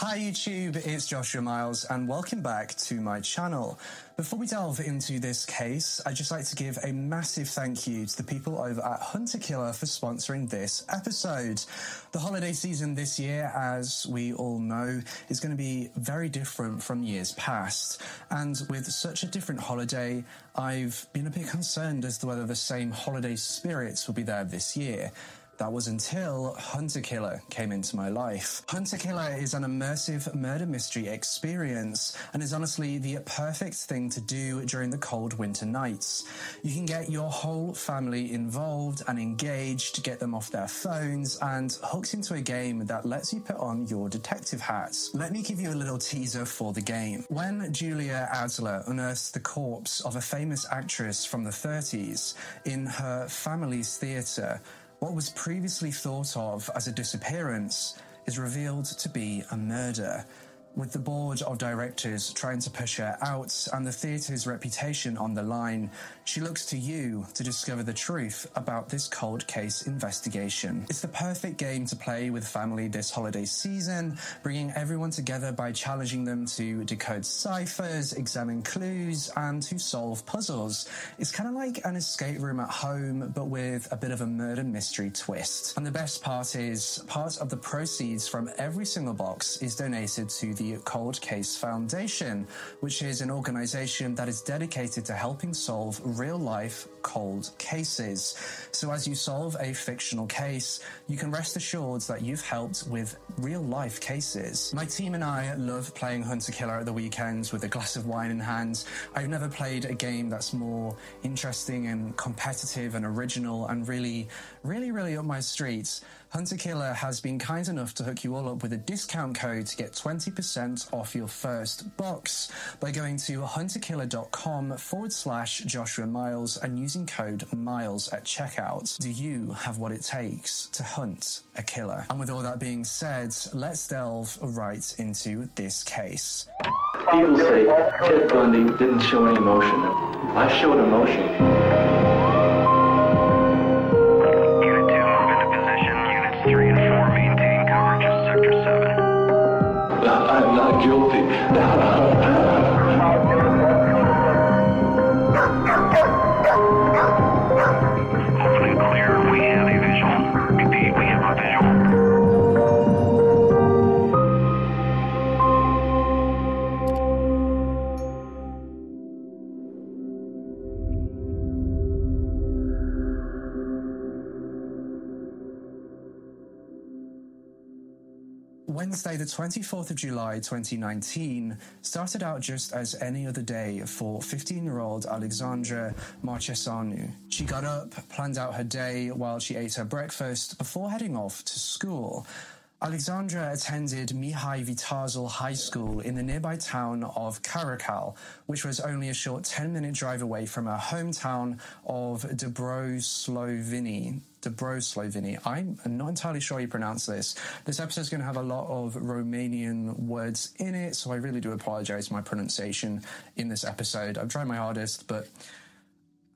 Hi YouTube, it's Joshua Miles and welcome back to my channel. Before we delve into this case, I'd just like to give a massive thank you to the people over at Hunt a Killer for sponsoring this episode. The holiday season this year, as we all know, is going to be very different from years past. And with such a different holiday, I've been a bit concerned as to whether the same holiday spirits will be there this year. That was until Hunt a Killer came into my life. Hunt a Killer is an immersive murder mystery experience and is honestly the perfect thing to do during the cold winter nights. You can get your whole family involved and engaged, get them off their phones, and hooked into a game that lets you put on your detective hats. Let me give you a little teaser for the game. When Julia Adler unearths the corpse of a famous actress from the 30s in her family's theatre, what was previously thought of as a disappearance is revealed to be a murder with the board of directors trying to push her out and the theatre's reputation on the line, she looks to you to discover the truth about this cold case investigation. It's the perfect game to play with family this holiday season, bringing everyone together by challenging them to decode ciphers, examine clues, and to solve puzzles. It's kind of like an escape room at home, but with a bit of a murder mystery twist. And the best part is, part of the proceeds from every single box is donated to the Cold Case Foundation, which is an organization that is dedicated to helping solve real life cold cases. So, as you solve a fictional case, you can rest assured that you've helped with real life cases. My team and I love playing Hunt a Killer at the weekends with a glass of wine in hand. I've never played a game that's more interesting and competitive and original and really, really, really up my street. Hunt a Killer has been kind enough to hook you all up with a discount code to get 20% off your first box by going to huntakiller.com forward slash Joshua Miles and using code MILES at checkout. Do you have what it takes to hunt a killer? And with all that being said, let's delve right into this case. People say Ted Bundy didn't show any emotion. I showed emotion. Unit 2, move Wednesday, the 24th of July 2019, started out just as any other day for 15 year old Alexandra Măceșanu. She got up, planned out her day while she ate her breakfast before heading off to school. Alexandra attended Mihai Viteazul High School in the nearby town of Caracal, which was only a short 10 minute drive away from her hometown of Dobrosloveni. Dobrosloveni. I'm not entirely sure you pronounce this. This episode is going to have a lot of Romanian words in it, so I really do apologize for my pronunciation in this episode. I've tried my hardest, but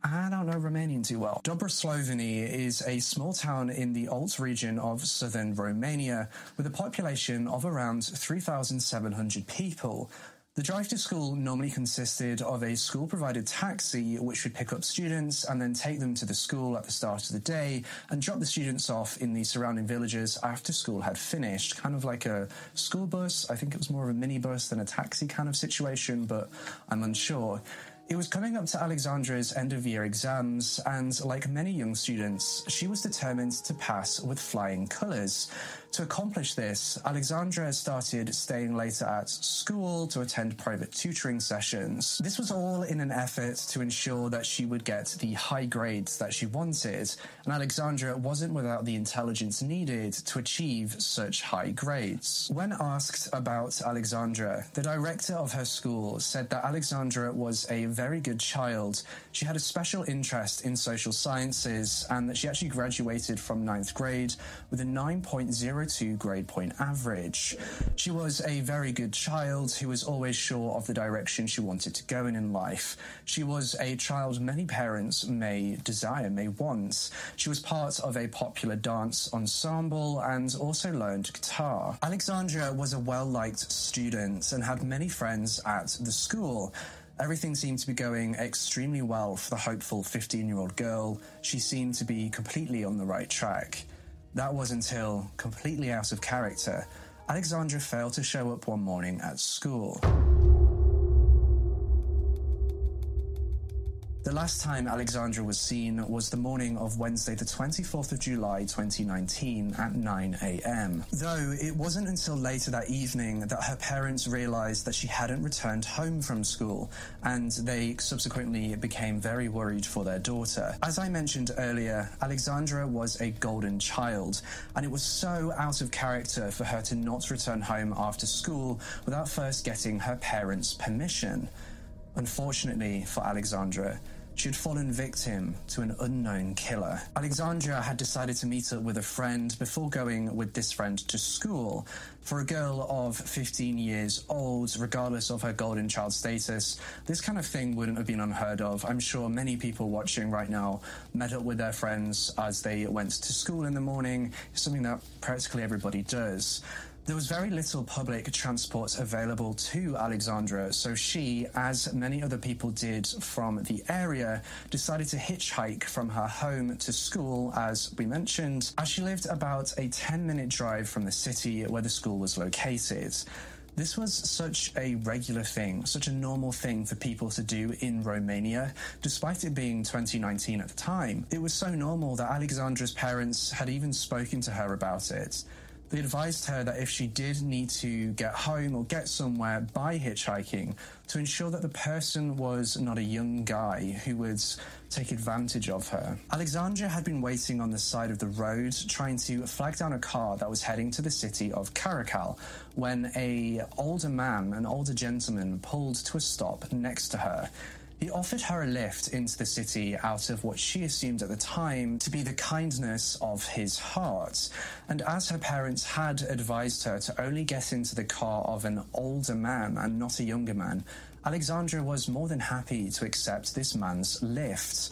I don't know Romanian too well. Dobrosloveni is a small town in the Olt region of southern Romania with a population of around 3,700 people. The drive to school normally consisted of a school provided taxi which would pick up students and then take them to the school at the start of the day and drop the students off in the surrounding villages after school had finished. Kind of like a school bus. I think it was more of a minibus than a taxi kind of situation, but I'm unsure. It was coming up to Alexandra's end of year exams, and like many young students, she was determined to pass with flying colours. To accomplish this, Alexandra started staying later at school to attend private tutoring sessions. This was all in an effort to ensure that she would get the high grades that she wanted, and Alexandra wasn't without the intelligence needed to achieve such high grades. When asked about Alexandra, the director of her school said that Alexandra was a very good child. She had a special interest in social sciences and that she actually graduated from ninth grade with a 9.02 grade point average. She was a very good child who was always sure of the direction she wanted to go in in life. She was a child many parents may desire, may want. She was part of a popular dance ensemble and also learned guitar. Alexandra was a well liked student and had many friends at the school. Everything seemed to be going extremely well for the hopeful 15 year old girl. She seemed to be completely on the right track. That was until, completely out of character, Alexandra failed to show up one morning at school. The last time Alexandra was seen was the morning of Wednesday, the 24th of July 2019 at 9 am. Though it wasn't until later that evening that her parents realised that she hadn't returned home from school, and they subsequently became very worried for their daughter. As I mentioned earlier, Alexandra was a golden child, and it was so out of character for her to not return home after school without first getting her parents' permission. Unfortunately for Alexandra, she had fallen victim to an unknown killer. Alexandra had decided to meet up with a friend before going with this friend to school. For a girl of 15 years old, regardless of her golden child status, this kind of thing wouldn't have been unheard of. I'm sure many people watching right now met up with their friends as they went to school in the morning. Something that practically everybody does. There was very little public transport available to Alexandra, so she, as many other people did from the area, decided to hitchhike from her home to school, as we mentioned, as she lived about a 10 minute drive from the city where the school was located. This was such a regular thing, such a normal thing for people to do in Romania, despite it being 2019 at the time. It was so normal that Alexandra's parents had even spoken to her about it. They advised her that if she did need to get home or get somewhere by hitchhiking, to ensure that the person was not a young guy who would take advantage of her. Alexandra had been waiting on the side of the road trying to flag down a car that was heading to the city of Caracal when a older man, an older gentleman, pulled to a stop next to her. He offered her a lift into the city out of what she assumed at the time to be the kindness of his heart. And as her parents had advised her to only get into the car of an older man and not a younger man, Alexandra was more than happy to accept this man's lift.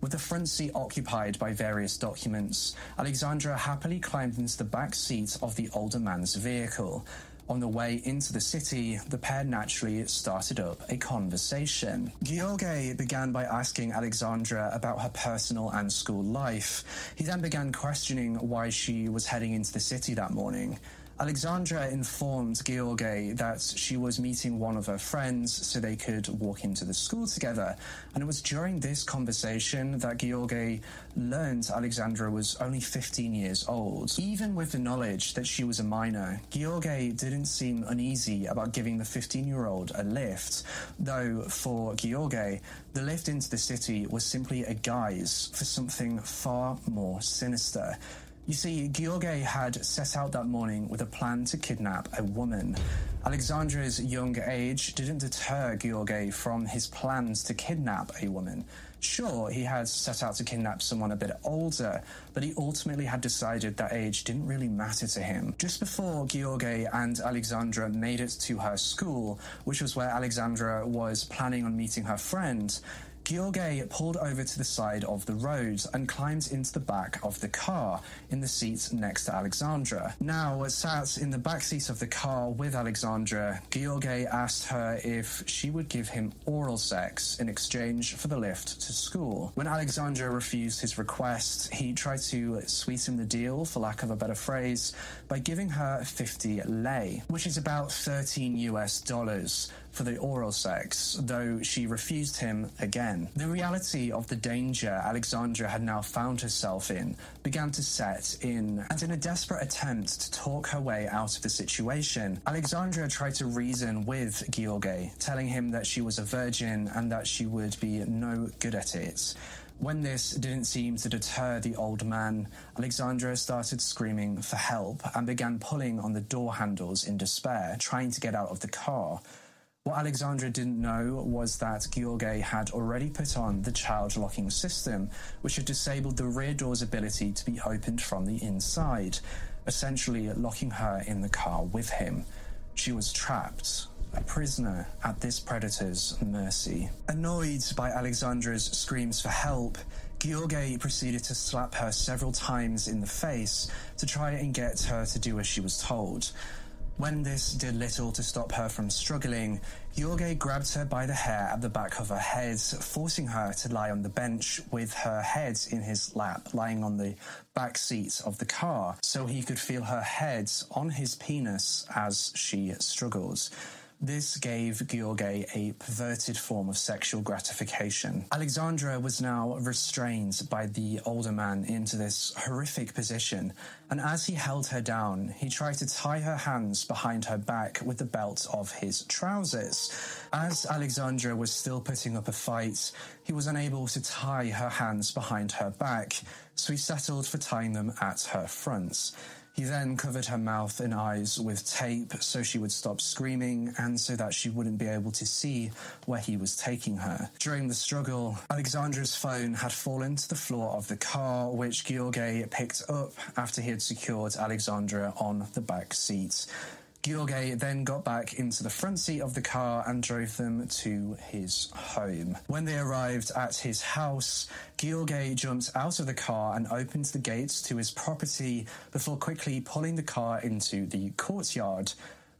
With the front seat occupied by various documents, Alexandra happily climbed into the back seat of the older man's vehicle. On the way into the city, the pair naturally started up a conversation. George began by asking Alexandra about her personal and school life. He then began questioning why she was heading into the city that morning. Alexandra informed George that she was meeting one of her friends so they could walk into the school together. And it was during this conversation that George learned Alexandra was only 15 years old. Even with the knowledge that she was a minor, George didn't seem uneasy about giving the 15 year old a lift, though for George, the lift into the city was simply a guise for something far more sinister. You see, George had set out that morning with a plan to kidnap a woman. Alexandra's young age didn't deter George from his plans to kidnap a woman. Sure, he had set out to kidnap someone a bit older, but he ultimately had decided that age didn't really matter to him. Just before George and Alexandra made it to her school, which was where Alexandra was planning on meeting her friend, George pulled over to the side of the road and climbed into the back of the car in the seat next to Alexandra. Now, sat in the back seat of the car with Alexandra, George asked her if she would give him oral sex in exchange for the lift to school. When Alexandra refused his request, he tried to sweeten the deal, for lack of a better phrase, by giving her 50 lei, which is about 13 US dollars for the oral sex, though she refused him again. The reality of the danger Alexandra had now found herself in began to set in, and in a desperate attempt to talk her way out of the situation, Alexandra tried to reason with George, telling him that she was a virgin and that she would be no good at it. When this didn't seem to deter the old man, Alexandra started screaming for help and began pulling on the door handles in despair, trying to get out of the car. What Alexandra didn't know was that George had already put on the child locking system, which had disabled the rear door's ability to be opened from the inside, essentially locking her in the car with him. She was trapped, a prisoner at this predator's mercy. Annoyed by Alexandra's screams for help, George proceeded to slap her several times in the face to try and get her to do as she was told. When this did little to stop her from struggling, George grabbed her by the hair at the back of her head, forcing her to lie on the bench with her head in his lap, lying on the back seat of the car, so he could feel her head on his penis as she struggled. This gave George a perverted form of sexual gratification. Alexandra was now restrained by the older man into this horrific position, and as he held her down, he tried to tie her hands behind her back with the belt of his trousers. As Alexandra was still putting up a fight, he was unable to tie her hands behind her back, so he settled for tying them at her fronts. He then covered her mouth and eyes with tape so she would stop screaming and so that she wouldn't be able to see where he was taking her. During the struggle, Alexandra's phone had fallen to the floor of the car, which George picked up after he had secured Alexandra on the back seat. George then got back into the front seat of the car and drove them to his home. When they arrived at his house, George jumped out of the car and opened the gates to his property before quickly pulling the car into the courtyard.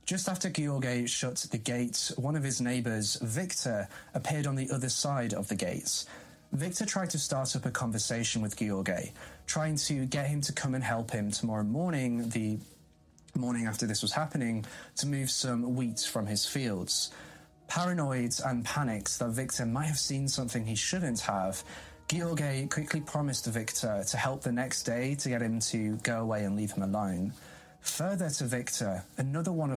Just after George shut the gate, one of his neighbors, Victor, appeared on the other side of the gates. Victor tried to start up a conversation with George, trying to get him to come and help him tomorrow morning, the morning after this was happening to move some wheat from his fields. Paranoid and panicked that Victor might have seen something he shouldn't have, George quickly promised Victor to help the next day to get him to go away and leave him alone. Further to Victor, another one of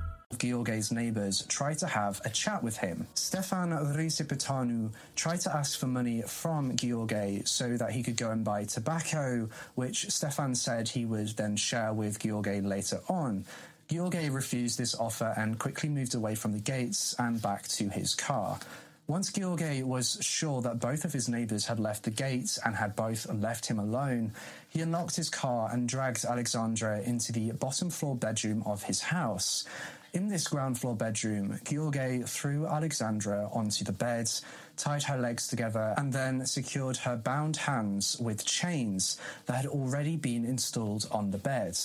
George's neighbors tried to have a chat with him. Stefan Risipitanu tried to ask for money from George so that he could go and buy tobacco, which Stefan said he would then share with George later on. George refused this offer and quickly moved away from the gates and back to his car. Once George was sure that both of his neighbors had left the gates and had both left him alone, he unlocked his car and dragged Alexandra into the bottom floor bedroom of his house. In this ground floor bedroom, George threw Alexandra onto the bed, tied her legs together, and then secured her bound hands with chains that had already been installed on the bed.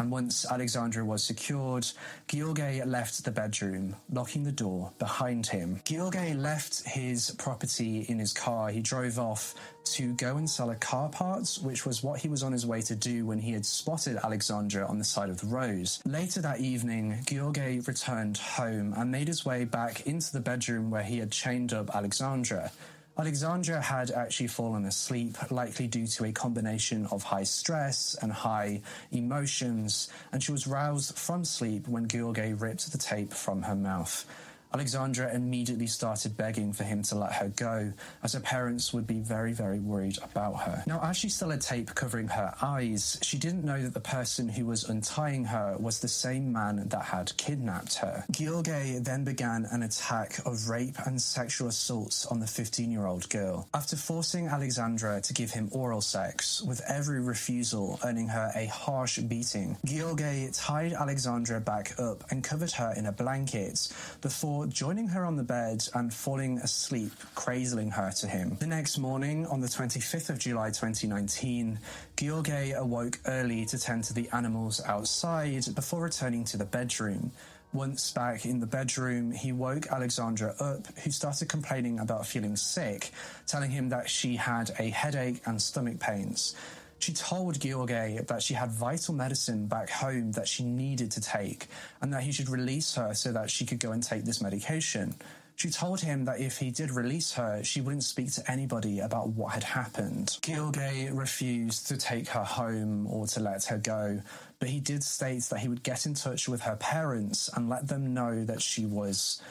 And once Alexandra was secured, George left the bedroom, locking the door behind him. George left his property in his car. He drove off to go and sell a car parts, which was what he was on his way to do when he had spotted Alexandra on the side of the road. Later that evening, George returned home and made his way back into the bedroom where he had chained up Alexandra. Alexandra had actually fallen asleep, likely due to a combination of high stress and high emotions, and she was roused from sleep when George ripped the tape from her mouth. Alexandra immediately started begging for him to let her go, as her parents would be very, very worried about her. Now, as she still had tape covering her eyes, she didn't know that the person who was untying her was the same man that had kidnapped her. George then began an attack of rape and sexual assaults on the 15 year old girl. After forcing Alexandra to give him oral sex, with every refusal earning her a harsh beating, George tied Alexandra back up and covered her in a blanket before joining her on the bed and falling asleep, cradling her to him. The next morning, on the 25th of July 2019, George awoke early to tend to the animals outside before returning to the bedroom. Once back in the bedroom, he woke Alexandra up, who started complaining about feeling sick, telling him that she had a headache and stomach pains. She told George that she had vital medicine back home that she needed to take and that he should release her so that she could go and take this medication. She told him that if he did release her, she wouldn't speak to anybody about what had happened. Gilgay refused to take her home or to let her go, but he did state that he would get in touch with her parents and let them know that she was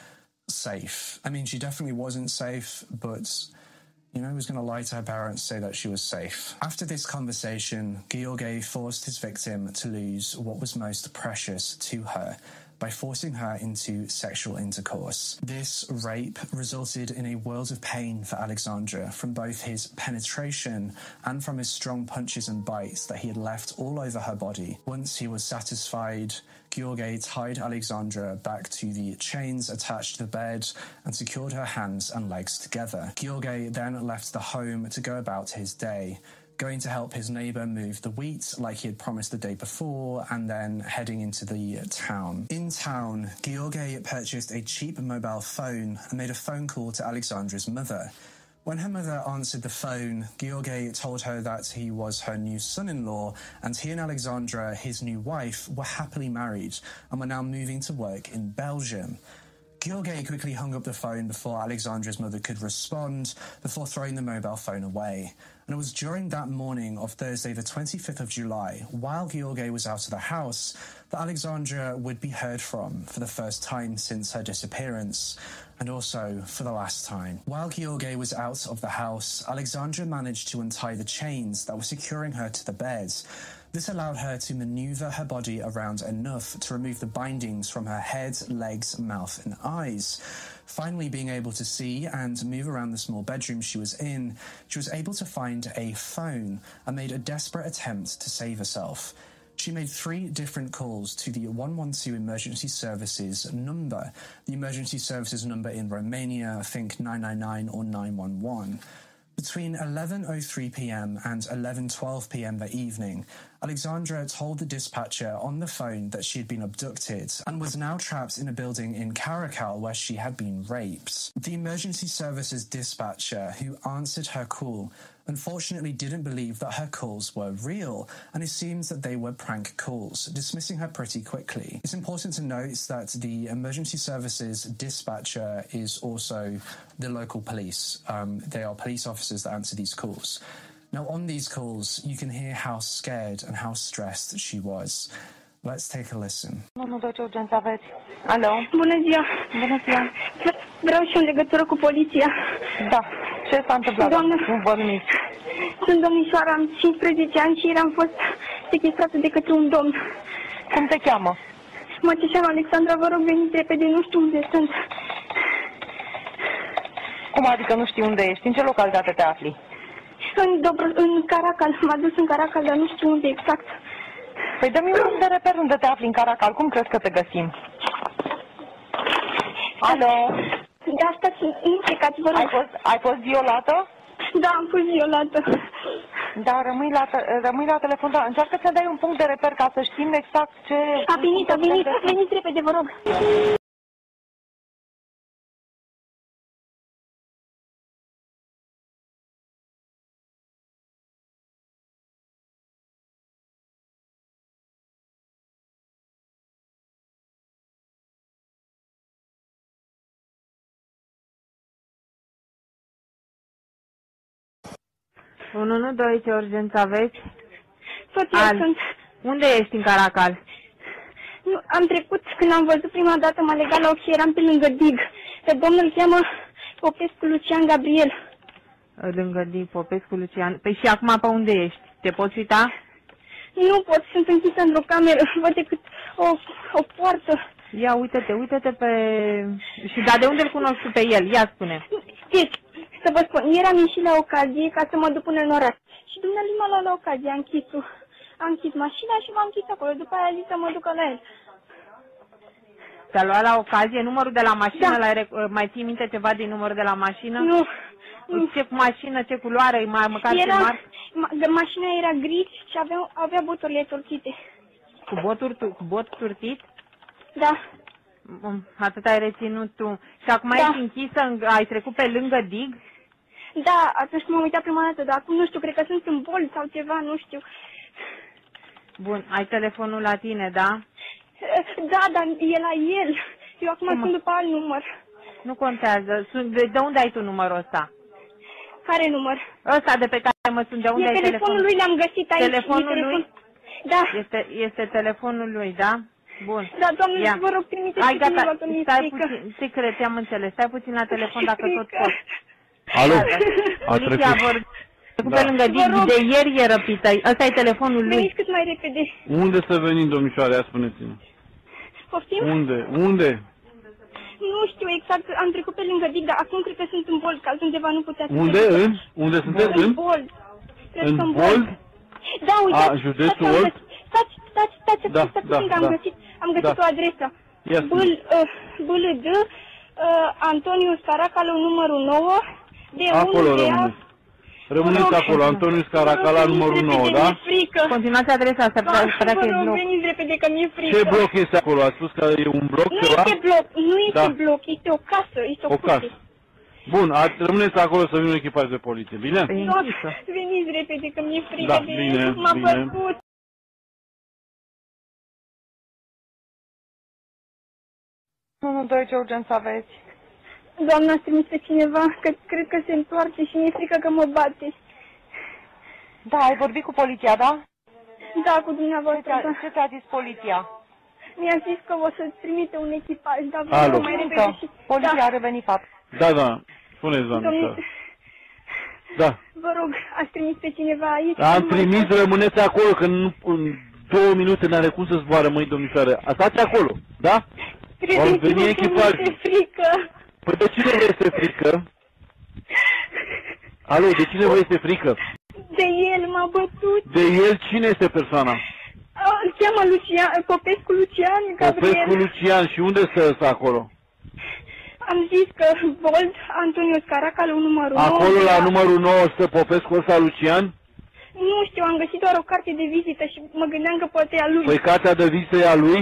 safe. I mean, she definitely wasn't safe, but you know, he was going to lie to her parents, say that she was safe. After this conversation, George forced his victim to lose what was most precious to her by forcing her into sexual intercourse. This rape resulted in a world of pain for Alexandra from both his penetration and from his strong punches and bites that he had left all over her body. Once he was satisfied, George tied Alexandra back to the chains attached to the bed and secured her hands and legs together. George then left the home to go about his day going to help his neighbor move the wheat like he had promised the day before, and then heading into the town. In town, George purchased a cheap mobile phone and made a phone call to Alexandra's mother. When her mother answered the phone, George told her that he was her new son in law, and he and Alexandra, his new wife, were happily married and were now moving to work in Belgium. George quickly hung up the phone before Alexandra's mother could respond, before throwing the mobile phone away. And it was during that morning of Thursday, the 25th of July, while George was out of the house, that Alexandra would be heard from for the first time since her disappearance, and also for the last time. While George was out of the house, Alexandra managed to untie the chains that were securing her to the bed. This allowed her to maneuver her body around enough to remove the bindings from her head, legs, mouth, and eyes. Finally, being able to see and move around the small bedroom she was in, she was able to find a phone and made a desperate attempt to save herself. She made three different calls to the 112 emergency services number, the emergency services number in Romania, I think 999 or 911. Between 11:03 p.m. and 11:12 p.m. that evening, Alexandra told the dispatcher on the phone that she had been abducted and was now trapped in a building in Caracal where she had been raped. The emergency services dispatcher who answered her call unfortunately didn't believe that her calls were real and assumed that they were prank calls, dismissing her pretty quickly. It's important to note that the emergency services dispatcher is also the local police. Um, they are police officers that answer these calls. Now, on these calls, you can hear how scared and how stressed she was. Let's take a listen. 112, ce urgență aveți? Alo? Bună ziua! Bună ziua! Vreau și în legătură cu poliția. Da. Ce s-a întâmplat? Doamnă. Nu vă numiți. Sunt domnișoara, am 15 ani și ieri am fost sequestrată de către un domn. Cum te cheamă? Mă ce cheamă Alexandra, vă rog veniți repede, nu știu unde sunt. Cum adică nu știi unde ești? În ce localitate te afli? În, Dobro, în Caracal, m-a dus în Caracal, dar nu știu unde exact. Păi dă-mi un punct de reper unde te afli în Caracal. Cum crezi că te găsim? Alo? De asta nu plecați, vă Ai rog. fost, ai fost violată? Da, am fost violată. Da, rămâi la, te- rămâi la telefon, dar încearcă să dai un punct de reper ca să știm exact ce... A venit, a venit, veniți repede, vă rog. Unu, nu, doi, ce urgență aveți? Soția Al. sunt. Unde ești în Caracal? Nu, am trecut, când am văzut prima dată, m-a legat la ochi și eram pe lângă dig. Pe domnul îl cheamă Popescu Lucian Gabriel. Lângă Dig Popescu Lucian. Păi și acum pe unde ești? Te poți uita? Nu pot, sunt închisă într-o cameră, văd decât o, o poartă. Ia, uite-te, uite-te pe... Și da, de unde îl cunoști tu pe el? Ia spune. Deci, să vă spun, ieri am ieșit la ocazie ca să mă duc până în oraș. Și dumnealui m-a luat la ocazie, a închis, a închis mașina și m-a închis acolo. După aia a zis să mă ducă la el. Te-a luat la ocazie numărul de la mașină? Da. L-ai rec- mai ții minte ceva din numărul de la mașină? Nu, nu. Ce mașină, ce culoare, mai măcar ce Era, marcă? ma, de mașina era gri și avea, avea buturile torțite. Cu boturi, tu- cu bot turtit? Da, Mm, Atât ai reținut tu. Și acum Da. ești închisă, în- ai trecut pe lângă dig? da, atunci m-am uitat prima dată, dar acum nu știu, cred că sunt în bol sau ceva, nu știu. Bun, ai telefonul la tine, da? Da, dar e la el. Eu acum Cum? sunt după alt număr. Nu contează. Sunt, de, de unde ai tu numărul ăsta? Care număr? Ăsta de pe care mă sunt, de unde e ai telefonul telefonul? lui, l-am găsit aici. Telefonul e telefon... lui? Da. Este, este telefonul lui, da? Bun. Da, doamne, Ia. vă rog, trimiteți Hai, gata, stai puțin, ce cred, te-am înțeles. Stai puțin la telefon dacă tot poți. Alo, a trecut. Vor... Da. Pe lângă Digi, de ieri e răpită. Ăsta e telefonul lui. Veniți cât mai repede. Unde să venim, domnișoare? Ia spuneți-ne. Poftim? Unde? Unde? Nu știu exact, am trecut pe lângă Dig, dar acum cred că sunt în Bold, că altundeva nu putea să Unde? În? Unde sunteți? În Bold. Cred în Bold? Da, uitați. A, județul Olt? Stați, stați, stați, da, stați, stați, da, stați, stați, stați, stați, stați, am găsit da. o adresă. Bâl, uh, BLD, uh, Antoniu Scaracalu, numărul 9, de acolo rămâneți. Rămâneți acolo, Antoniu Scaracala, numărul 9, da? Frică. Continuați adresa asta, da, sper că e Nu, Veniți repede, că mi-e frică. Ce bloc este acolo? A spus că e un bloc nu ceva? Nu este bloc, nu este da. bloc, este o casă, este o, o casă. Bun, A rămâneți acolo să vină echipaj de poliție, bine? Păi, Tot, veniți repede, că mi-e frică da, de bine, m-a bine. Nu, 112, ce urgență aveți? Doamna a trimis pe cineva, că cred că se întoarce și mi-e frică că mă bate. Da, ai vorbit cu poliția, da? Da, cu dumneavoastră. Ce da. ce ți-a zis poliția? Mi-a zis că o să trimite un echipaj, dar vreau mai repede și... Da. Poliția a revenit fapt. Da, da, spuneți, doamnă. Domnul... Da. da. Vă rog, ați trimis pe cineva aici? Am trimis, mai... rămâneți acolo, că nu în două minute n-are cum să zboară, măi, domnișoară. Stați acolo, da? Credeți-mă Vor veni că echipajul. mi-e frică. Păi de cine vă este frică? Alo, de cine vă este frică? De el m-a bătut. De el, cine este persoana? Ah, Îl cheamă Lucian, Popescu Lucian Gabriel. Popescu Lucian și unde stă ăsta acolo? Am zis că Bold, Antoniu Scaracalu, numărul 9. Acolo la numărul 9 stă Popescu ăsta Lucian? Nu știu, am găsit doar o carte de vizită și mă gândeam că poate e a lui. Păi cartea de vizită e a lui?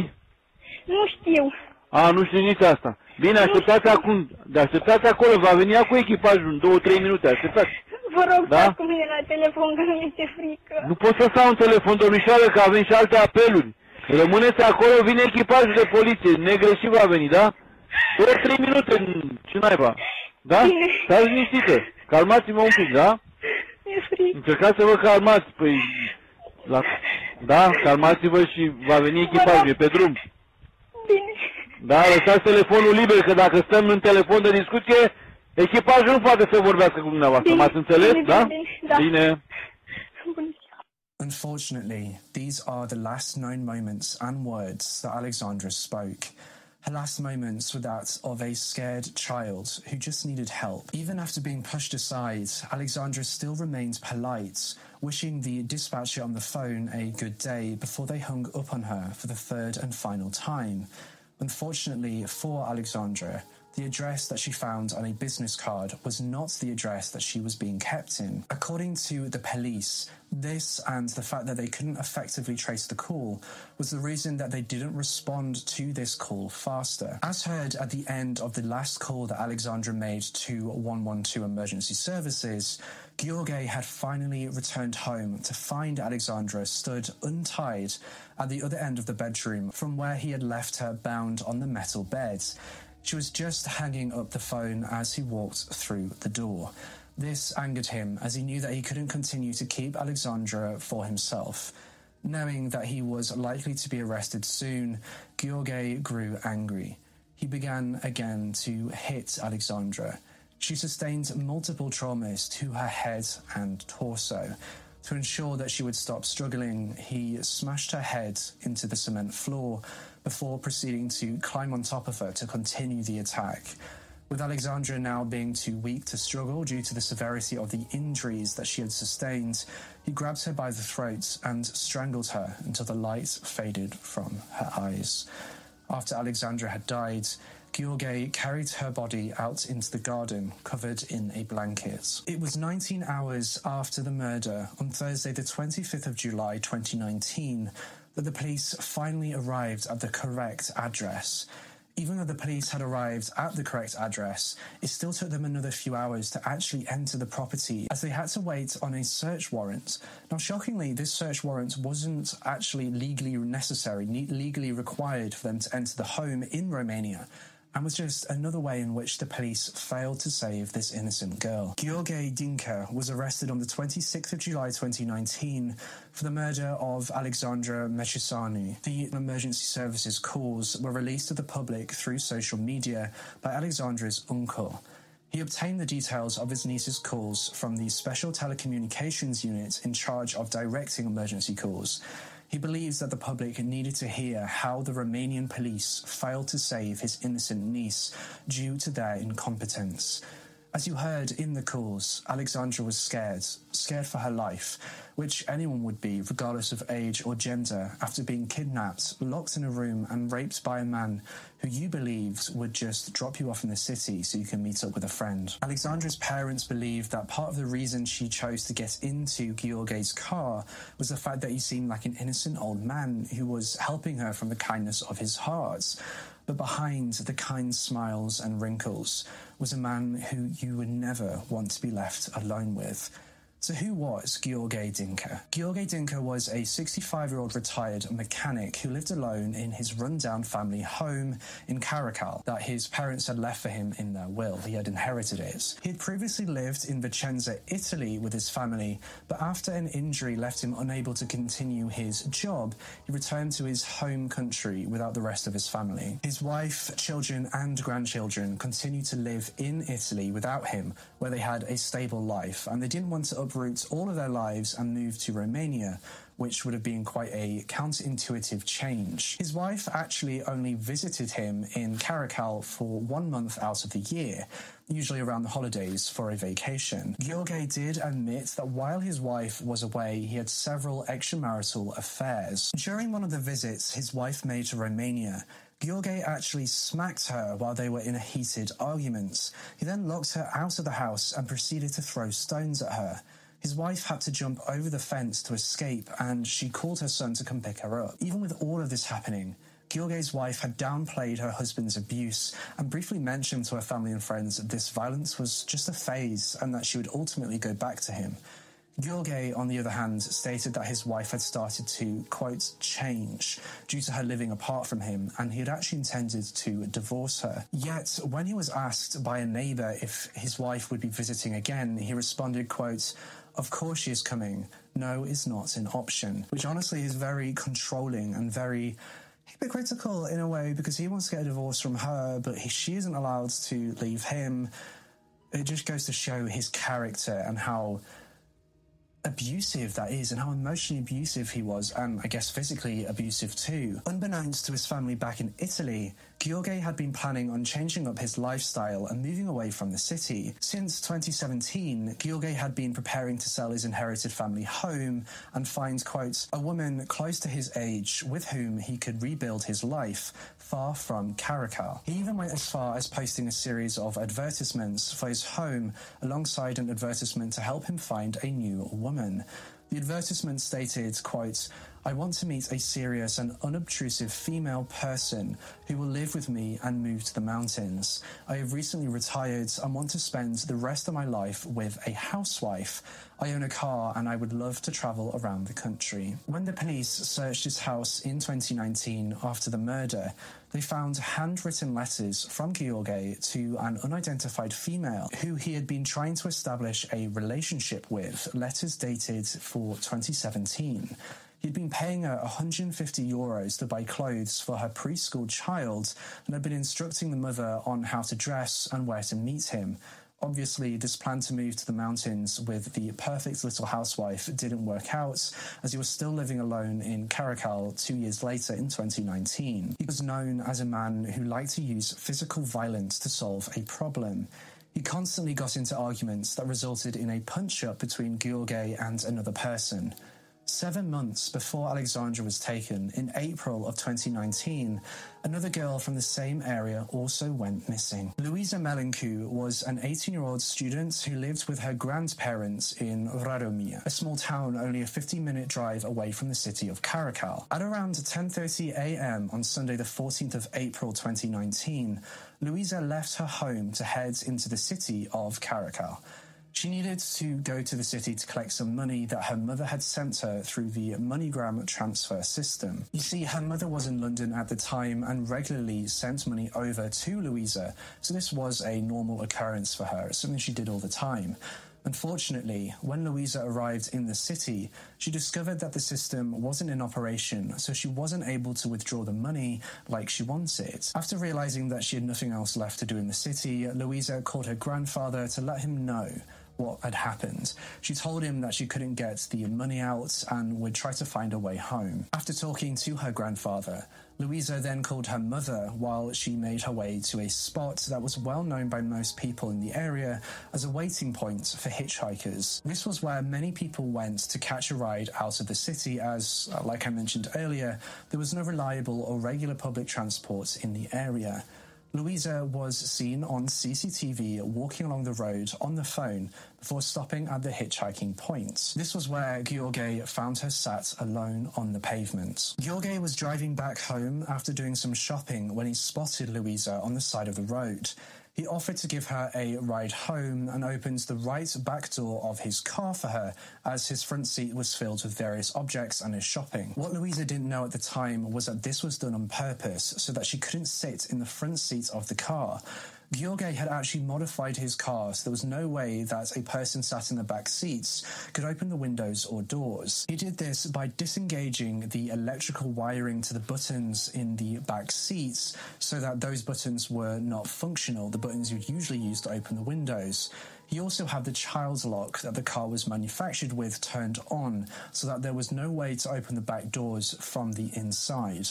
Nu știu. A, nu știu nici asta. Bine, așteptați acum, dar așteptați acolo, va veni cu echipajul în 2-3 minute, așteptați. Vă rog, Da? stați cu mine la telefon, că mi este frică. Nu pot să stau în telefon, domnișoară, că avem și alte apeluri. Rămâneți acolo, vine echipajul de poliție, negreșit va veni, da? Doar 3 minute, ce naiba. Da? Bine. Stați liniștită, calmați-vă un pic, da? Mi-e frică. Încercați să vă calmați, păi... La... Da, calmați-vă și va veni echipajul, e pe drum. Bine. Da, lăsați telefonul liber, că dacă stăm în telefon de discuție, echipajul nu poate să vorbească cu dumneavoastră. M-ați înțeles, bine, da? bine, da. Bine. Unfortunately, these are the last known moments and words that Alexandra spoke. Her last moments were that of a scared child who just needed help. Even after being pushed aside, Alexandra still remained polite, wishing the dispatcher on the phone a good day before they hung up on her for the third and final time. Unfortunately for Alexandra, the address that she found on a business card was not the address that she was being kept in. According to the police, this and the fact that they couldn't effectively trace the call was the reason that they didn't respond to this call faster. As heard at the end of the last call that Alexandra made to 112 emergency services, George had finally returned home to find Alexandra stood untied at the other end of the bedroom from where he had left her bound on the metal bed. She was just hanging up the phone as he walked through the door. This angered him as he knew that he couldn't continue to keep Alexandra for himself. Knowing that he was likely to be arrested soon, George grew angry. He began again to hit Alexandra. She sustained multiple traumas to her head and torso. To ensure that she would stop struggling, he smashed her head into the cement floor before proceeding to climb on top of her to continue the attack. With Alexandra now being too weak to struggle due to the severity of the injuries that she had sustained, he grabbed her by the throat and strangled her until the light faded from her eyes. After Alexandra had died, George carried her body out into the garden, covered in a blanket. It was 19 hours after the murder, on Thursday, the 25th of July 2019, that the police finally arrived at the correct address. Even though the police had arrived at the correct address, it still took them another few hours to actually enter the property as they had to wait on a search warrant. Now, shockingly, this search warrant wasn't actually legally necessary, legally required for them to enter the home in Romania, and was just another way in which the police failed to save this innocent girl. Gheorghe Dincă was arrested on the 26th of July 2019 for the murder of Alexandra Măceșanu. The emergency services calls were released to the public through social media by Alexandra's uncle. He obtained the details of his niece's calls from the Special Telecommunications Unit in charge of directing emergency calls. He believes that the public needed to hear how the Romanian police failed to save his innocent niece due to their incompetence. As you heard in the calls, Alexandra was scared, scared for her life, which anyone would be, regardless of age or gender, after being kidnapped, locked in a room, and raped by a man who you believed would just drop you off in the city so you can meet up with a friend. Alexandra's parents believed that part of the reason she chose to get into Gheorghe's car was the fact that he seemed like an innocent old man who was helping her from the kindness of his heart. But behind the kind smiles and wrinkles was a man who you would never want to be left alone with. So who was Gheorghe Dincă? Gheorghe Dincă was a 65-year-old retired mechanic who lived alone in his rundown family home in Caracal that his parents had left for him in their will. He had inherited it. He had previously lived in Vicenza, Italy with his family, but after an injury left him unable to continue his job, he returned to his home country without the rest of his family. His wife, children and grandchildren continued to live in Italy without him, where they had a stable life, and they didn't want to uproot all of their lives and move to Romania, which would have been quite a counterintuitive change. His wife actually only visited him in Caracal for one month out of the year, usually around the holidays for a vacation. Gheorghe did admit that while his wife was away, he had several extramarital affairs. During one of the visits his wife made to Romania, Gheorghe actually smacked her while they were in a heated argument. He then locked her out of the house and proceeded to throw stones at her. His wife had to jump over the fence to escape, and she called her son to come pick her up. Even with all of this happening, Gheorghe's wife had downplayed her husband's abuse and briefly mentioned to her family and friends that this violence was just a phase and that she would ultimately go back to him. Gheorghe, on the other hand, stated that his wife had started to, quote, change due to her living apart from him, and he had actually intended to divorce her. Yet, when he was asked by a neighbour if his wife would be visiting again, he responded, quote, of course she is coming. No is not an option. Which honestly is very controlling and very hypocritical in a way because he wants to get a divorce from her, but he, she isn't allowed to leave him. It just goes to show his character and how abusive that is and how emotionally abusive he was, and I guess physically abusive too. Unbeknownst to his family back in Italy, Gheorghe had been planning on changing up his lifestyle and moving away from the city. Since 2017, Gheorghe had been preparing to sell his inherited family home and find, quote, a woman close to his age with whom he could rebuild his life far from Caracal. He even went as far as posting a series of advertisements for his home alongside an advertisement to help him find a new woman. The advertisement stated, quote, I want to meet a serious and unobtrusive female person who will live with me and move to the mountains. I have recently retired and want to spend the rest of my life with a housewife. I own a car and I would love to travel around the country. When the police searched his house in 2019 after the murder, they found handwritten letters from Gheorghe to an unidentified female who he had been trying to establish a relationship with, letters dated for 2017. He'd been paying her 150 euros to buy clothes for her preschool child and had been instructing the mother on how to dress and where to meet him. Obviously, this plan to move to the mountains with the perfect little housewife didn't work out, as he was still living alone in Caracal two years later in 2019. He was known as a man who liked to use physical violence to solve a problem. He constantly got into arguments that resulted in a punch up between Gheorghe and another person. Seven months before Alexandra was taken, in April of 2019, another girl from the same area also went missing. Luisa Melencu was an 18 year old student who lived with her grandparents in Radomia, a small town only a 15 minute drive away from the city of Caracal. At around 10.30 am on Sunday, the 14th of April 2019, Luisa left her home to head into the city of Caracal. She needed to go to the city to collect some money that her mother had sent her through the MoneyGram transfer system. You see, her mother was in London at the time and regularly sent money over to Louisa, so this was a normal occurrence for her, It's something she did all the time. Unfortunately, when Louisa arrived in the city, she discovered that the system wasn't in operation, so she wasn't able to withdraw the money like she wanted. After realizing that she had nothing else left to do in the city, Louisa called her grandfather to let him know what had happened. She told him that she couldn't get the money out and would try to find a way home. After talking to her grandfather, Louisa then called her mother while she made her way to a spot that was well known by most people in the area as a waiting point for hitchhikers. This was where many people went to catch a ride out of the city as, like I mentioned earlier, there was no reliable or regular public transport in the area. Louisa was seen on CCTV walking along the road on the phone before stopping at the hitchhiking point. This was where Gheorghe found her sat alone on the pavement. Gheorghe was driving back home after doing some shopping when he spotted Louisa on the side of the road. He offered to give her a ride home and opened the right back door of his car for her as his front seat was filled with various objects and his shopping. What Louisa didn't know at the time was that this was done on purpose so that she couldn't sit in the front seat of the car. Gheorghe had actually modified his car so there was no way that a person sat in the back seats could open the windows or doors. He did this by disengaging the electrical wiring to the buttons in the back seats so that those buttons were not functional, the buttons you'd usually use to open the windows. He also had the child's lock that the car was manufactured with turned on so that there was no way to open the back doors from the inside.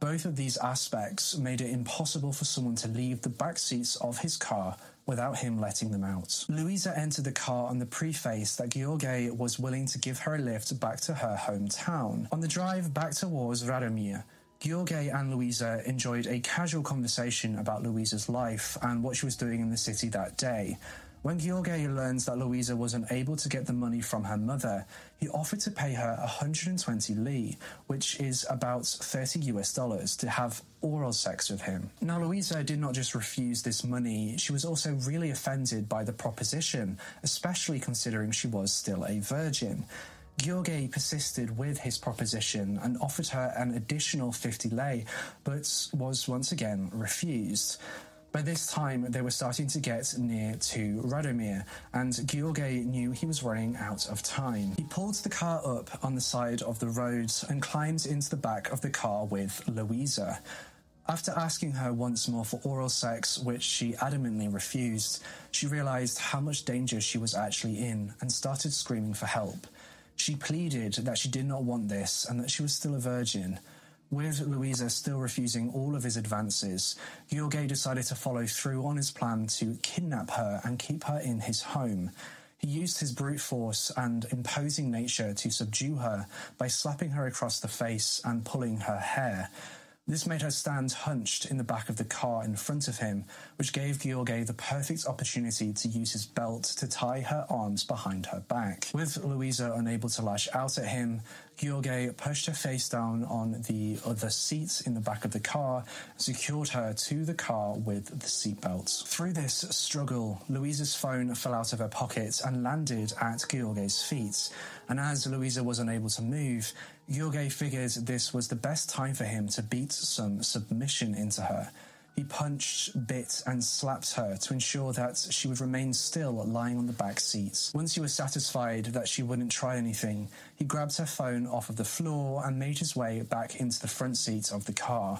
Both of these aspects made it impossible for someone to leave the back seats of his car without him letting them out. Louisa entered the car on the preface that Gheorghe was willing to give her a lift back to her hometown. On the drive back towards Radomir, Gheorghe and Louisa enjoyed a casual conversation about Louisa's life and what she was doing in the city that day. When Gheorghe learns that Louisa was unable to get the money from her mother, he offered to pay her 120 lei, which is about 30 US dollars, to have oral sex with him. Now, Louisa did not just refuse this money, she was also really offended by the proposition, especially considering she was still a virgin. Gheorghe persisted with his proposition and offered her an additional 50 lei, but was once again refused. By this time, they were starting to get near to Radomir, and Gheorghe knew he was running out of time. He pulled the car up on the side of the road and climbed into the back of the car with Louisa. After asking her once more for oral sex, which she adamantly refused, she realized how much danger she was actually in and started screaming for help. She pleaded that she did not want this and that she was still a virgin. With Louisa still refusing all of his advances, Gheorghe decided to follow through on his plan to kidnap her and keep her in his home. He used his brute force and imposing nature to subdue her by slapping her across the face and pulling her hair. This made her stand hunched in the back of the car in front of him, which gave Gheorghe the perfect opportunity to use his belt to tie her arms behind her back. With Louisa unable to lash out at him, Gheorghe pushed her face down on the other seat in the back of the car secured her to the car with the seatbelt. Through this struggle, Louisa's phone fell out of her pocket and landed at Gheorghe's feet. And as Louisa was unable to move, Gheorghe figured this was the best time for him to beat some submission into her. He punched, bit, and slapped her to ensure that she would remain still lying on the back seat. Once he was satisfied that she wouldn't try anything, he grabbed her phone off of the floor and made his way back into the front seat of the car.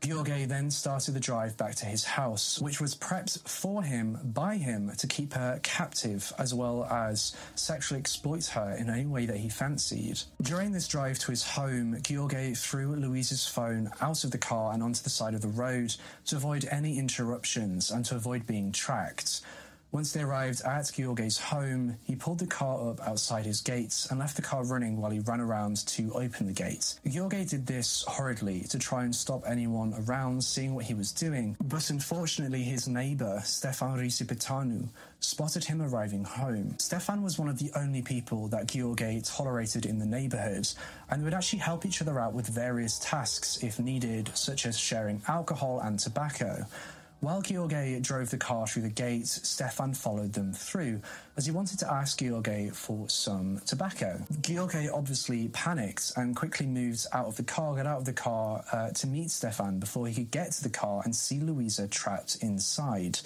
Gheorghe then started the drive back to his house, which was prepped for him by him to keep her captive as well as sexually exploit her in any way that he fancied. During this drive to his home, Gheorghe threw Louise's phone out of the car and onto the side of the road to avoid any interruptions and to avoid being tracked. Once they arrived at Gheorghe's home, he pulled the car up outside his gates and left the car running while he ran around to open the gate. Gheorghe did this hurriedly to try and stop anyone around seeing what he was doing, but unfortunately his neighbour, Stefan Risipetanu, spotted him arriving home. Stefan was one of the only people that Gheorghe tolerated in the neighbourhood, and they would actually help each other out with various tasks if needed, such as sharing alcohol and tobacco. While George drove the car through the gate, Stefan followed them through as he wanted to ask George for some tobacco. George obviously panicked and quickly moved out of the car, got out of the car uh, to meet Stefan before he could get to the car and see Louisa trapped inside.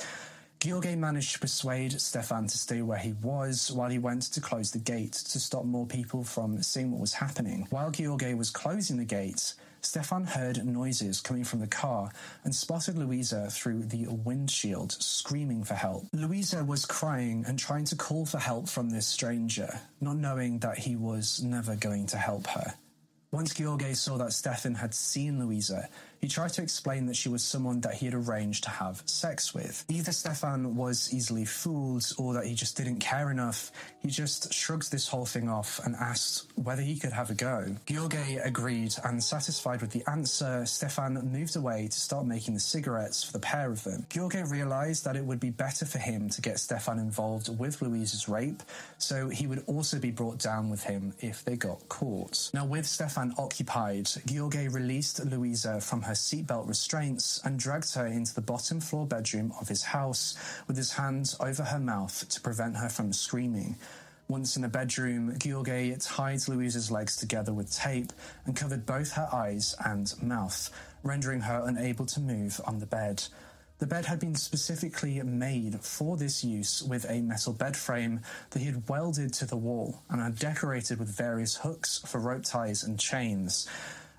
George managed to persuade Stefan to stay where he was while he went to close the gate to stop more people from seeing what was happening. While George was closing the gate, Stefan heard noises coming from the car and spotted Louisa through the windshield, screaming for help. Louisa was crying and trying to call for help from this stranger, not knowing that he was never going to help her. Once George saw that Stefan had seen Louisa, he tried to explain that she was someone that he had arranged to have sex with. Either Stefan was easily fooled or that he just didn't care enough. He just shrugged this whole thing off and asked whether he could have a go. George agreed and satisfied with the answer, Stefan moved away to start making the cigarettes for the pair of them. George realized that it would be better for him to get Stefan involved with Louise's rape, so he would also be brought down with him if they got caught. Now, with Stefan occupied, George released Louisa from her seatbelt restraints and dragged her into the bottom floor bedroom of his house with his hands over her mouth to prevent her from screaming. Once in the bedroom, George tied Louisa's legs together with tape and covered both her eyes and mouth, rendering her unable to move on the bed. The bed had been specifically made for this use with a metal bed frame that he had welded to the wall and had decorated with various hooks for rope ties and chains.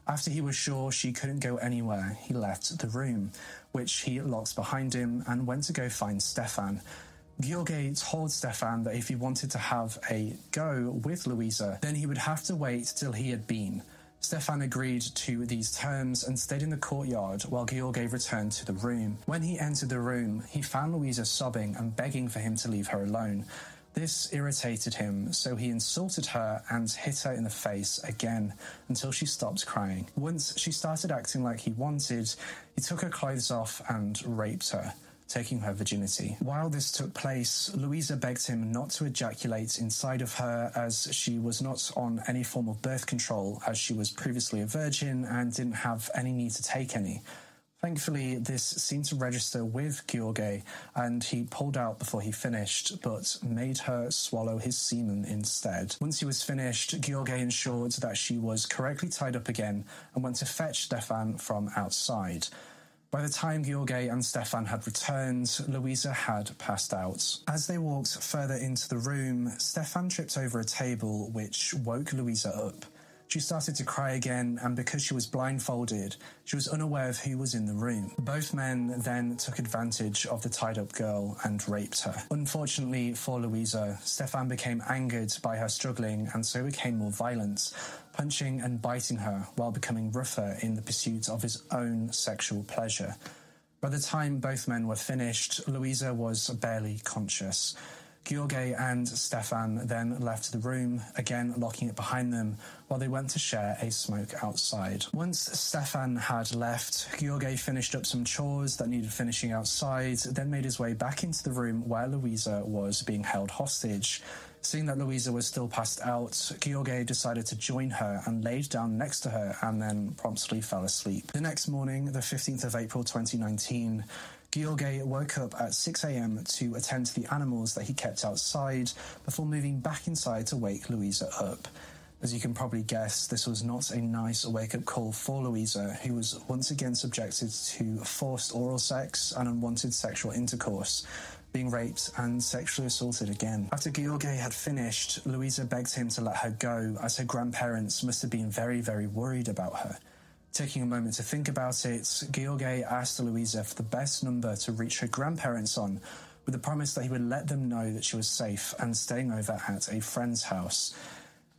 After he was sure she couldn't go anywhere, he left the room, which he locked behind him and went to go find Stefan. George told Stefan that if he wanted to have a go with Louisa, then he would have to wait till he had been. Stefan agreed to these terms and stayed in the courtyard while George returned to the room. When he entered the room, he found Louisa sobbing and begging for him to leave her alone. This irritated him, so he insulted her and hit her in the face again until she stopped crying. Once she started acting like he wanted, he took her clothes off and raped her taking her virginity. While this took place, Louisa begged him not to ejaculate inside of her as she was not on any form of birth control, as she was previously a virgin and didn't have any need to take any. Thankfully, this seemed to register with George, and he pulled out before he finished, but made her swallow his semen instead. Once he was finished, George ensured that she was correctly tied up again and went to fetch Stefan from outside. By the time George and Stefan had returned, Louisa had passed out. As they walked further into the room, Stefan tripped over a table, which woke Louisa up. She started to cry again, and because she was blindfolded, she was unaware of who was in the room. Both men then took advantage of the tied up girl and raped her. Unfortunately for Louisa, Stefan became angered by her struggling and so became more violent, punching and biting her while becoming rougher in the pursuit of his own sexual pleasure. By the time both men were finished, Louisa was barely conscious. George and Stefan then left the room, again locking it behind them, while they went to share a smoke outside. Once Stefan had left, George finished up some chores that needed finishing outside, then made his way back into the room where Louisa was being held hostage. Seeing that Louisa was still passed out, George decided to join her and laid down next to her and then promptly fell asleep. The next morning, the 15th of April 2019, George woke up at 6am to attend to the animals that he kept outside before moving back inside to wake Louisa up. As you can probably guess, this was not a nice wake up call for Louisa, who was once again subjected to forced oral sex and unwanted sexual intercourse, being raped and sexually assaulted again. After George had finished, Louisa begged him to let her go, as her grandparents must have been very, very worried about her. Taking a moment to think about it, George asked Louisa for the best number to reach her grandparents on, with the promise that he would let them know that she was safe and staying over at a friend's house.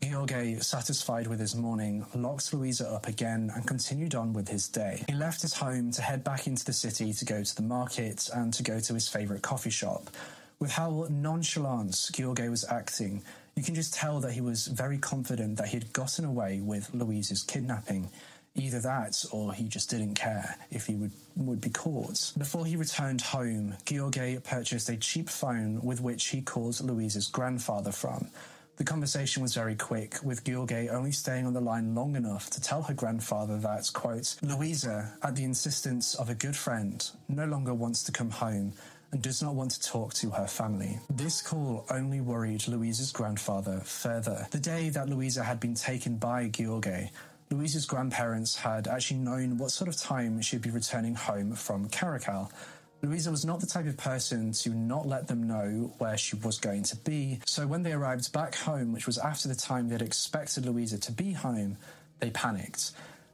George, satisfied with his morning, locked Louisa up again and continued on with his day. He left his home to head back into the city to go to the market and to go to his favourite coffee shop. With how nonchalant George was acting, you can just tell that he was very confident that he had gotten away with Louisa's kidnapping. Either that, or he just didn't care if he would, would be caught. Before he returned home, George purchased a cheap phone with which he called Louisa's grandfather from. The conversation was very quick, with George only staying on the line long enough to tell her grandfather that, quote, Louisa, at the insistence of a good friend, no longer wants to come home and does not want to talk to her family. This call only worried Louisa's grandfather further. The day that Louisa had been taken by George, Louisa's grandparents had actually known what sort of time she'd be returning home from Caracal. Louisa was not the type of person to not let them know where she was going to be, so when they arrived back home, which was after the time they'd expected Louisa to be home, they panicked.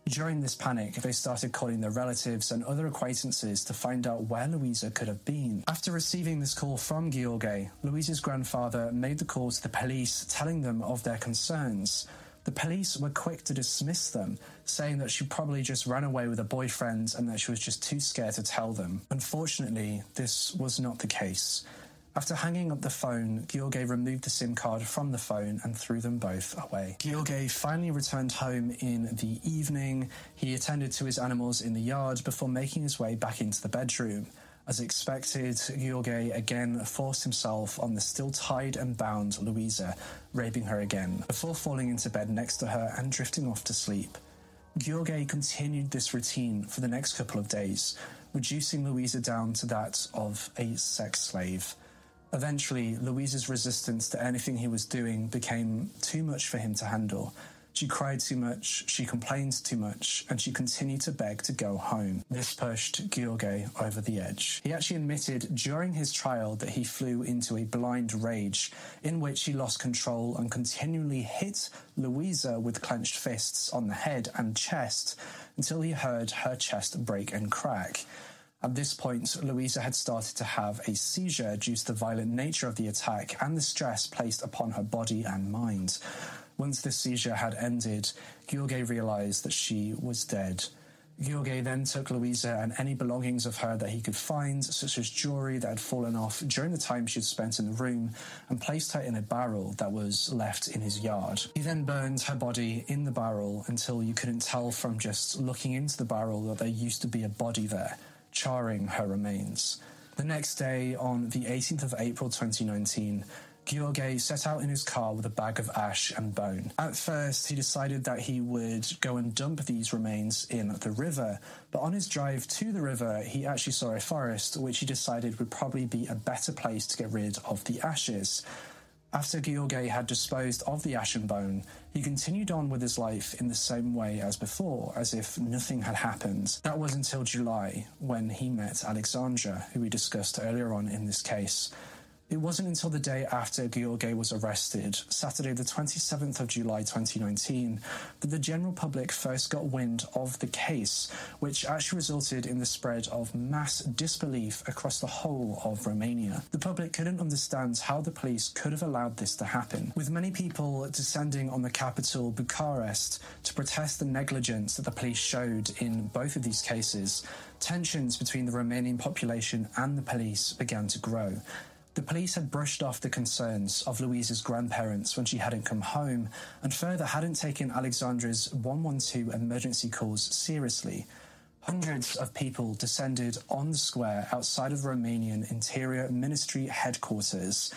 During this panic, they started calling their relatives and other acquaintances to find out where Louisa could have been. After receiving this call from George, Louisa's grandfather made the call to the police, telling them of their concerns. The police were quick to dismiss them, saying that she probably just ran away with a boyfriend and that she was just too scared to tell them. Unfortunately, this was not the case. After hanging up the phone, George removed the SIM card from the phone and threw them both away. George finally returned home in the evening. He attended to his animals in the yard before making his way back into the bedroom. As expected, George again forced himself on the still tied and bound Louisa, raping her again, before falling into bed next to her and drifting off to sleep. George continued this routine for the next couple of days, reducing Louisa down to that of a sex slave. Eventually, Louisa's resistance to anything he was doing became too much for him to handle. She cried too much, she complained too much, and she continued to beg to go home. This pushed George over the edge. He actually admitted during his trial that he flew into a blind rage in which he lost control and continually hit Louisa with clenched fists on the head and chest until he heard her chest break and crack. At this point, Louisa had started to have a seizure due to the violent nature of the attack and the stress placed upon her body and mind. Once this seizure had ended, George realized that she was dead. George then took Louisa and any belongings of her that he could find, such as jewelry that had fallen off during the time she'd spent in the room, and placed her in a barrel that was left in his yard. He then burned her body in the barrel until you couldn't tell from just looking into the barrel that there used to be a body there, charring her remains. The next day, on the 18th of April 2019, George set out in his car with a bag of ash and bone. At first, he decided that he would go and dump these remains in the river, but on his drive to the river, he actually saw a forest, which he decided would probably be a better place to get rid of the ashes. After George had disposed of the ash and bone, he continued on with his life in the same way as before, as if nothing had happened. That was until July, when he met Alexandra, who we discussed earlier on in this case. It wasn't until the day after George was arrested, Saturday, the 27th of July 2019, that the general public first got wind of the case, which actually resulted in the spread of mass disbelief across the whole of Romania. The public couldn't understand how the police could have allowed this to happen, with many people descending on the capital, Bucharest, to protest the negligence that the police showed in both of these cases. Tensions between the Romanian population and the police began to grow. The police had brushed off the concerns of Louisa's grandparents when she hadn't come home, and further hadn't taken Alexandra's 112 emergency calls seriously. Hundreds of people descended on the square outside of Romanian Interior Ministry headquarters.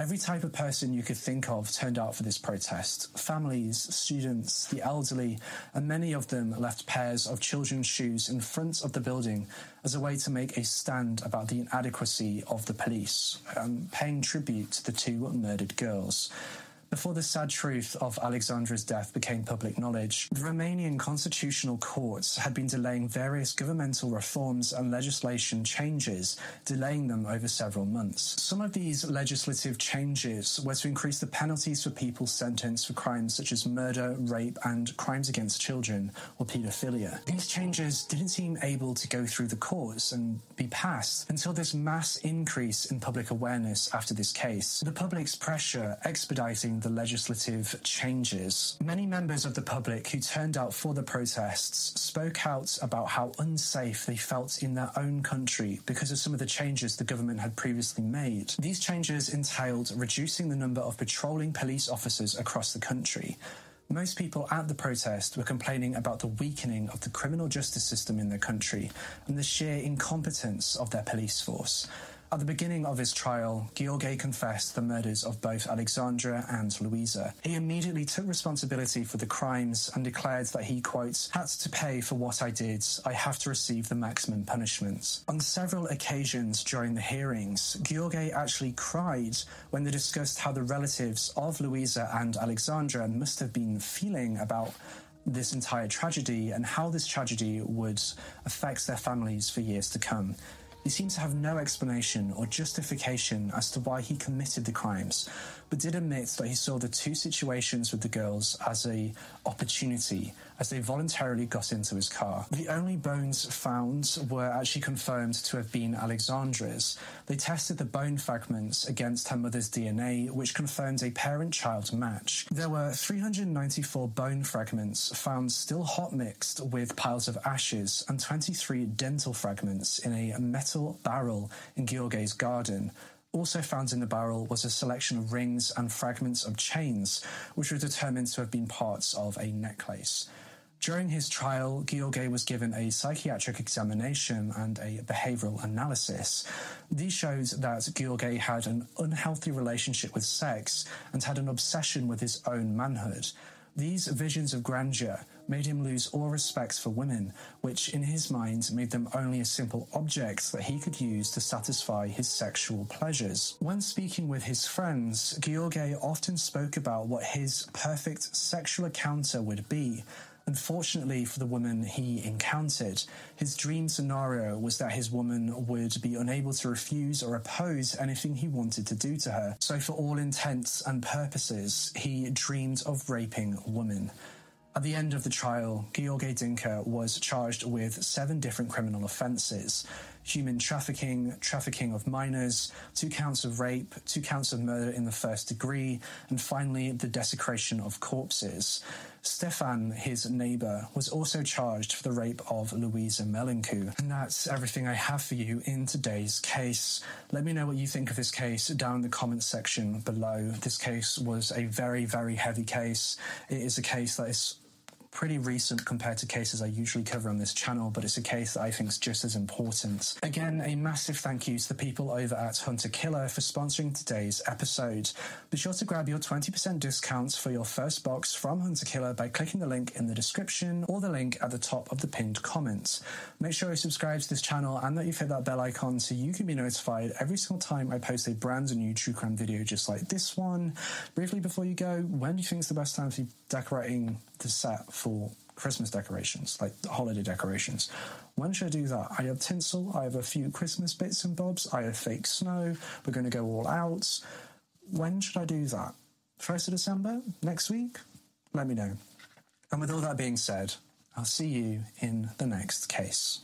Every type of person you could think of turned out for this protest families, students, the elderly, and many of them left pairs of children's shoes in front of the building as a way to make a stand about the inadequacy of the police, um, paying tribute to the two murdered girls. Before the sad truth of Alexandra's death became public knowledge, the Romanian constitutional courts had been delaying various governmental reforms and legislation changes, delaying them over several months. Some of these legislative changes were to increase the penalties for people sentenced for crimes such as murder, rape, and crimes against children or paedophilia. These changes didn't seem able to go through the courts and be passed until this mass increase in public awareness after this case. The public's pressure expediting the legislative changes. Many members of the public who turned out for the protests spoke out about how unsafe they felt in their own country because of some of the changes the government had previously made. These changes entailed reducing the number of patrolling police officers across the country. Most people at the protest were complaining about the weakening of the criminal justice system in their country and the sheer incompetence of their police force. At the beginning of his trial, Gheorghe confessed the murders of both Alexandra and Louisa. He immediately took responsibility for the crimes and declared that he, quote, had to pay for what I did. I have to receive the maximum punishment. On several occasions during the hearings, Gheorghe actually cried when they discussed how the relatives of Louisa and Alexandra must have been feeling about this entire tragedy and how this tragedy would affect their families for years to come. He seems to have no explanation or justification as to why he committed the crimes, but did admit that he saw the two situations with the girls as a opportunity as they voluntarily got into his car. The only bones found were actually confirmed to have been Alexandra's. They tested the bone fragments against her mother's DNA, which confirmed a parent-child match. There were 394 bone fragments found still hot mixed with piles of ashes and 23 dental fragments in a metal barrel in Gheorghe's garden. Also found in the barrel was a selection of rings and fragments of chains, which were determined to have been parts of a necklace. During his trial, Gheorghe was given a psychiatric examination and a behavioral analysis. These shows that Gheorghe had an unhealthy relationship with sex and had an obsession with his own manhood. These visions of grandeur made him lose all respect for women, which in his mind made them only a simple object that he could use to satisfy his sexual pleasures. When speaking with his friends, Gheorghe often spoke about what his perfect sexual encounter would be. Unfortunately for the woman he encountered, his dream scenario was that his woman would be unable to refuse or oppose anything he wanted to do to her. So, for all intents and purposes, he dreamed of raping women. At the end of the trial, Gheorghe Dincă was charged with seven different criminal offences human trafficking, trafficking of minors, two counts of rape, two counts of murder in the first degree, and finally the desecration of corpses. Stefan, his neighbour, was also charged for the rape of Louisa Melencu. And that's everything I have for you in today's case. Let me know what you think of this case down in the comments section below. This case was a very, very heavy case. It is a case that is pretty recent compared to cases I usually cover on this channel, but it's a case that I think is just as important. Again, a massive thank you to the people over at Hunt a Killer for sponsoring today's episode. Be sure to grab your 20% discount for your first box from Hunt a Killer by clicking the link in the description or the link at the top of the pinned comments. Make sure you subscribe to this channel and that you've hit that bell icon so you can be notified every single time I post a brand new true crime video just like this one. Briefly before you go, when do you think is the best time to be decorating the set for Christmas decorations, like holiday decorations. When should I do that? I have tinsel, I have a few Christmas bits and bobs, I have fake snow, we're going to go all out. When should I do that? 1st of December? Next week? Let me know. And with all that being said, I'll see you in the next case.